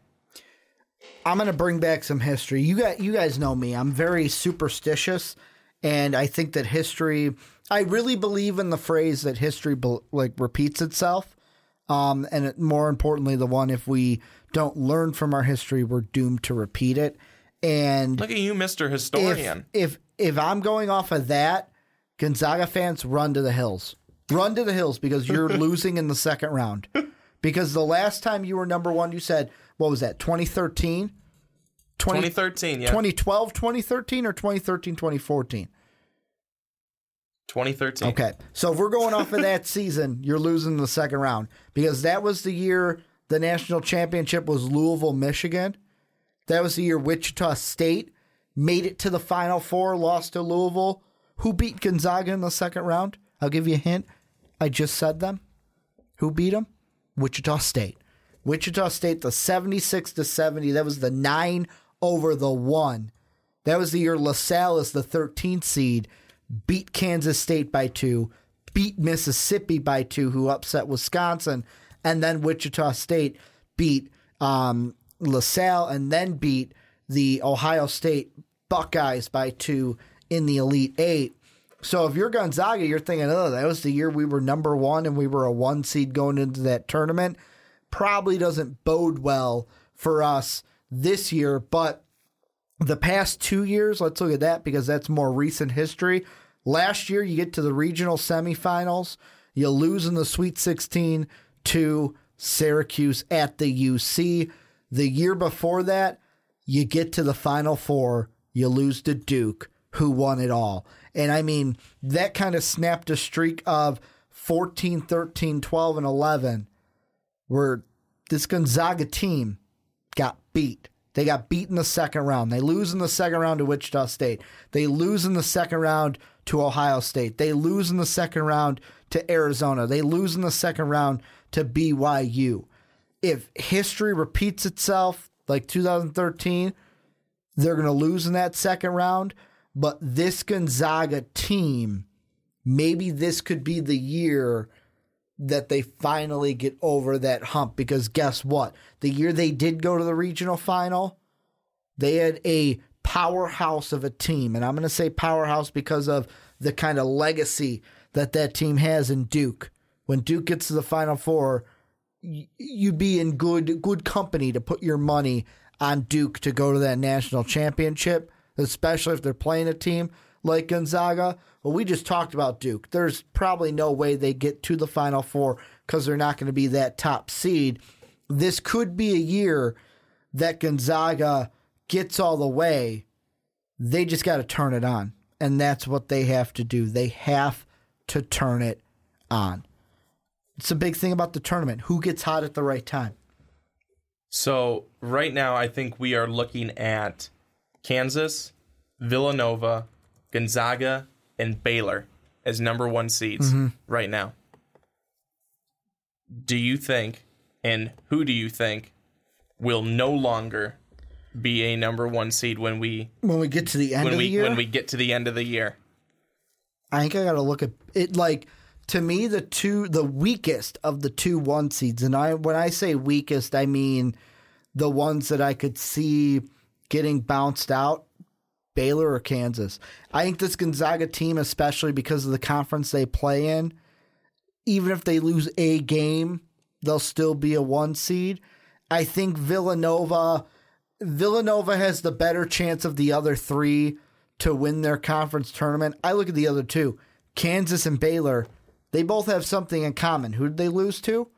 I'm going to bring back some history. You got you guys know me. I'm very superstitious and I think that history I really believe in the phrase that history bel- like repeats itself. Um, and it, more importantly the one if we don't learn from our history we're doomed to repeat it. And Look at you, Mister if, Historian. if if I'm going off of that, Gonzaga fans run to the hills. Run to the hills because you're losing in the second round. Because the last time you were number one, you said, what was that, 2013? 20, 2013, yeah. 2012, 2013, or 2013, 2014? 2013. Okay. So if we're going off of that season, you're losing the second round because that was the year the national championship was Louisville, Michigan. That was the year Wichita State made it to the Final Four, lost to Louisville. Who beat Gonzaga in the second round? I'll give you a hint. I just said them. Who beat them? Wichita State. Wichita State, the 76 to 70. That was the nine over the one. That was the year LaSalle is the 13th seed, beat Kansas State by two, beat Mississippi by two, who upset Wisconsin, and then Wichita State beat um, LaSalle and then beat the Ohio State Buckeyes by two in the Elite Eight. So if you're Gonzaga, you're thinking, oh, that was the year we were number one and we were a one seed going into that tournament. Probably doesn't bode well for us this year, but the past two years, let's look at that because that's more recent history. Last year, you get to the regional semifinals, you lose in the Sweet 16 to Syracuse at the UC. The year before that, you get to the Final Four, you lose to Duke, who won it all. And I mean, that kind of snapped a streak of 14, 13, 12, and 11 where this Gonzaga team got beat. They got beat in the second round. They lose in the second round to Wichita State. They lose in the second round to Ohio State. They lose in the second round to Arizona. They lose in the second round to BYU. If history repeats itself like 2013, they're going to lose in that second round. But this Gonzaga team, maybe this could be the year that they finally get over that hump because guess what? The year they did go to the regional final, they had a powerhouse of a team. And I'm going to say powerhouse because of the kind of legacy that that team has in Duke. When Duke gets to the final four, you'd be in good good company to put your money on Duke to go to that national championship, especially if they're playing a team like Gonzaga. Well, we just talked about Duke. There's probably no way they get to the Final Four because they're not going to be that top seed. This could be a year that Gonzaga gets all the way. They just got to turn it on. And that's what they have to do. They have to turn it on. It's a big thing about the tournament. Who gets hot at the right time? So right now, I think we are looking at Kansas, Villanova, Gonzaga, and Baylor as number one seeds mm-hmm. right now. Do you think, and who do you think, will no longer be a number one seed when we When we get to the end when of we the year, when we get to the end of the year? I think I got to look at it like to me the two the weakest of the two one seeds and I when I say weakest I mean the ones that I could see getting bounced out Baylor or Kansas. I think this Gonzaga team especially because of the conference they play in even if they lose a game they'll still be a one seed. I think Villanova Villanova has the better chance of the other 3 to win their conference tournament. I look at the other two, Kansas and Baylor. They both have something in common. Who did they lose to?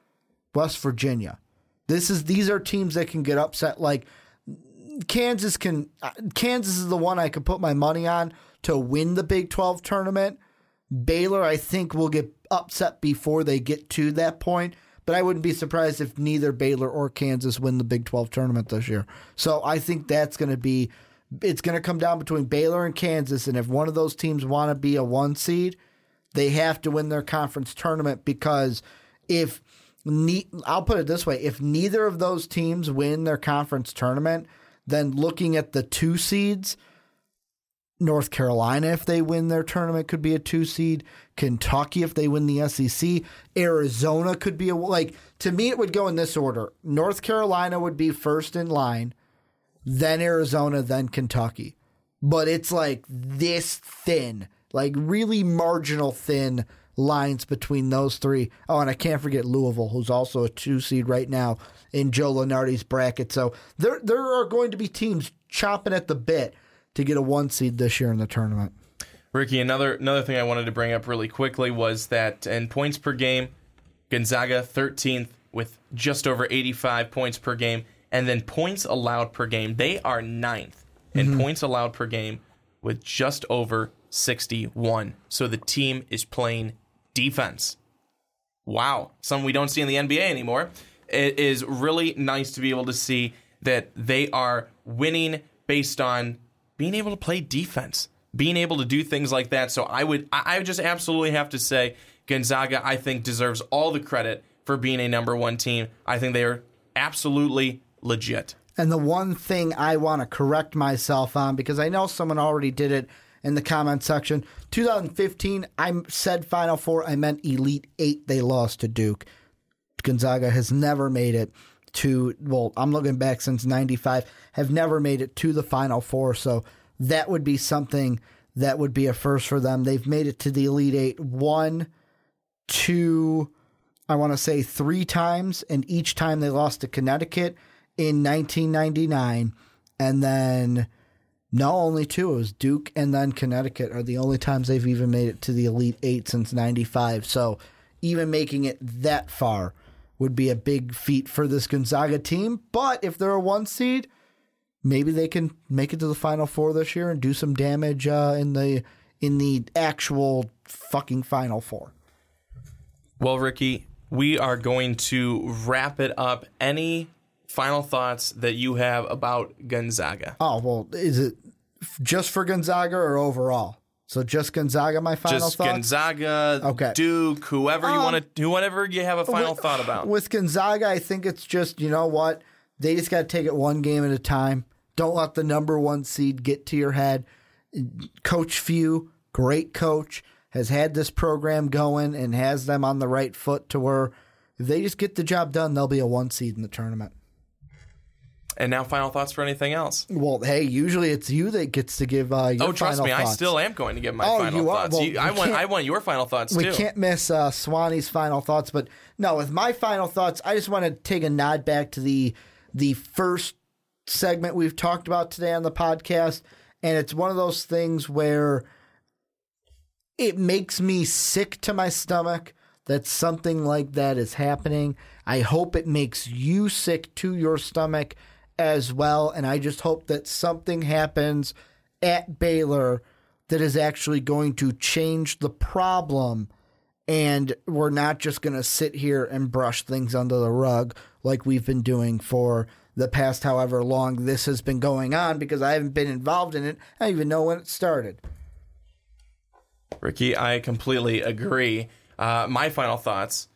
West Virginia. This is these are teams that can get upset. Like Kansas can. uh, Kansas is the one I could put my money on to win the Big Twelve tournament. Baylor, I think, will get upset before they get to that point. But I wouldn't be surprised if neither Baylor or Kansas win the Big 12 tournament this year. So I think that's going to be, it's going to come down between Baylor and Kansas. And if one of those teams want to be a one seed, they have to win their conference tournament because if, I'll put it this way if neither of those teams win their conference tournament, then looking at the two seeds, North Carolina, if they win their tournament, could be a two seed. Kentucky, if they win the SEC. Arizona could be a like. To me, it would go in this order: North Carolina would be first in line. then Arizona, then Kentucky. But it's like this thin, like really marginal thin lines between those three. Oh, and I can't forget Louisville, who's also a two seed right now in Joe Lunardi's bracket. So there there are going to be teams chopping at the bit to get a one seed this year in the tournament. Ricky, another another thing I wanted to bring up really quickly was that in points per game, Gonzaga 13th with just over 85 points per game, and then points allowed per game, they are ninth in mm-hmm. points allowed per game with just over 61. So the team is playing defense. Wow, something we don't see in the NBA anymore. It is really nice to be able to see that they are winning based on being able to play defense, being able to do things like that. So I would, I would just absolutely have to say Gonzaga. I think deserves all the credit for being a number one team. I think they are absolutely legit. And the one thing I want to correct myself on, because I know someone already did it in the comment section, 2015, I said Final Four, I meant Elite Eight. They lost to Duke. Gonzaga has never made it to, well, I'm looking back since 95, have never made it to the Final Four. So that would be something that would be a first for them. They've made it to the Elite Eight one, two, I want to say three times, and each time they lost to Connecticut in 1999, and then no, only two. It was Duke and then Connecticut are the only times they've even made it to the Elite Eight since '95. So even making it that far would be a big feat for this Gonzaga team. But if they're a one seed, maybe they can make it to the Final Four this year and do some damage uh, in the in the actual fucking Final Four. Well, Ricky, we are going to wrap it up. Any final thoughts that you have about Gonzaga? Oh well, is it just for Gonzaga or overall? So just Gonzaga, my final Just thoughts. Gegonzaga, Okay. Duke, whoever you Um, want to, do whatever you have a final with, thought about. With Gonzaga, I think it's just, you know what? They just got to take it one game at a time. Don't let the number one seed get to your head. Coach Few, great coach, has had this program going and has them on the right foot to where if they just get the job done, they'll be a one seed in the tournament. And now, final thoughts for anything else? Well, hey, usually it's you that gets to give uh, your Oh, trust me, I still am going to give my Oh, final you are? thoughts. Well, You- I want, I want your final thoughts we too. can't miss uh, Swanee's final thoughts, but no, with my final thoughts, I just want to take a nod back to the the first segment we've talked about today on the podcast, and it's one of those things where it makes me sick to my stomach that something like that is happening. I hope it makes you sick to your stomach as well, and I just hope that something happens at Baylor that is actually going to change the problem and we're not just going to sit here and brush things under the rug like we've been doing for the past however long this has been going on because I haven't been involved in it. I don't even know when it started. Ricky, I completely agree. Uh, my final thoughts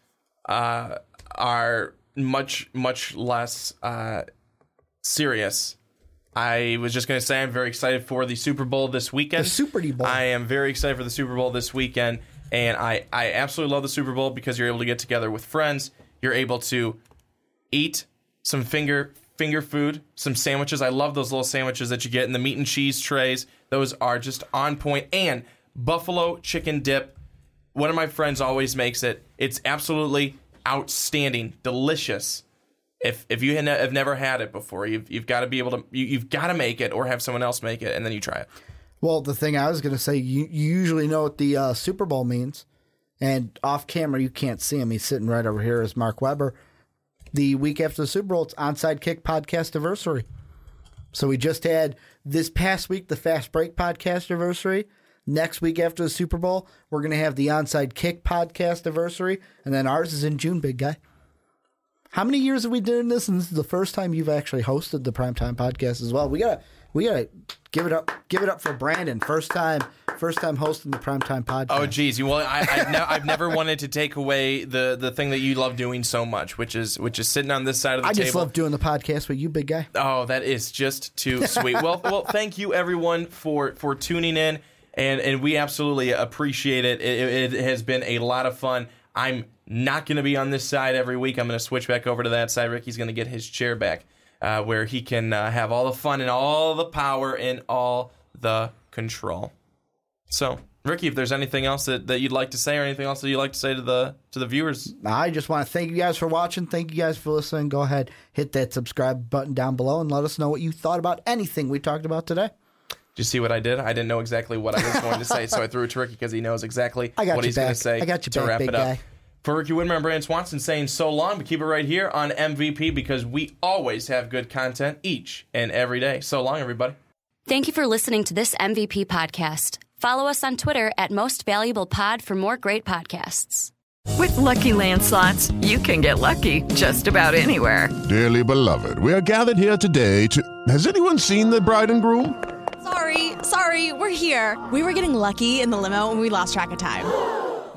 uh, are much, much less uh, serious. I was just going to say I'm very excited for the Super Bowl this weekend. The Super Bowl. I am very excited for the Super Bowl this weekend, and I, I absolutely love the Super Bowl because you're able to get together with friends. You're able to eat some finger finger food, some sandwiches. I love those little sandwiches that you get in the meat and cheese trays. Those are just on point. And buffalo chicken dip. One of my friends always makes it. It's absolutely outstanding, delicious. If if you have never had it before, you've you've got to be able to you, you've got to make it or have someone else make it, and then you try it. Well, the thing I was going to say, you, you usually know what the uh, Super Bowl means. And off camera, you can't see him. He's sitting right over here as Mark Weber. The week after the Super Bowl, it's Onside Kick podcast anniversary. So we just had this past week the Fast Break podcast anniversary. Next week after the Super Bowl, we're going to have the Onside Kick podcast anniversary. And then ours is in June, big guy. How many years have we doing this? And this is the first time you've actually hosted the Primetime podcast as well. We gotta we gotta give it up give it up for Brandon. First time first time hosting the Primetime podcast. Oh, geez. You well, I, I've, ne- I've never wanted to take away the the thing that you love doing so much, which is which is sitting on this side of the I table. I just love doing the podcast with you, big guy. Oh, that is just too sweet. well, well, thank you everyone for for tuning in, and and we absolutely appreciate it. It, it has been a lot of fun. I'm not going to be on this side every week. I'm going to switch back over to that side. Ricky's going to get his chair back. uh, where he can uh, have all the fun and all the power and all the control. So, Ricky, if there's anything else that, that you'd like to say or anything else that you'd like to say to the to the viewers, I just want to thank you guys for watching. Thank you guys for listening. Go ahead, hit that subscribe button down below and let us know what you thought about anything we talked about today. did you see what I did? I didn't know exactly what I was going to say, so I threw it to Ricky because he knows exactly I got what he's going to say I got you to back, wrap big it up. guy. For Ricky Widmer and Brandon Swanson saying so long, but keep it right here on MVP because we always have good content each and every day. So long, everybody. Thank you for listening to this MVP podcast. Follow us on Twitter at Most Valuable Pod for more great podcasts. With Lucky Land slots, you can get lucky just about anywhere. Dearly beloved, we are gathered here today to. Has anyone seen the bride and groom? Sorry, sorry, we're here. We were getting lucky in the limo and we lost track of time.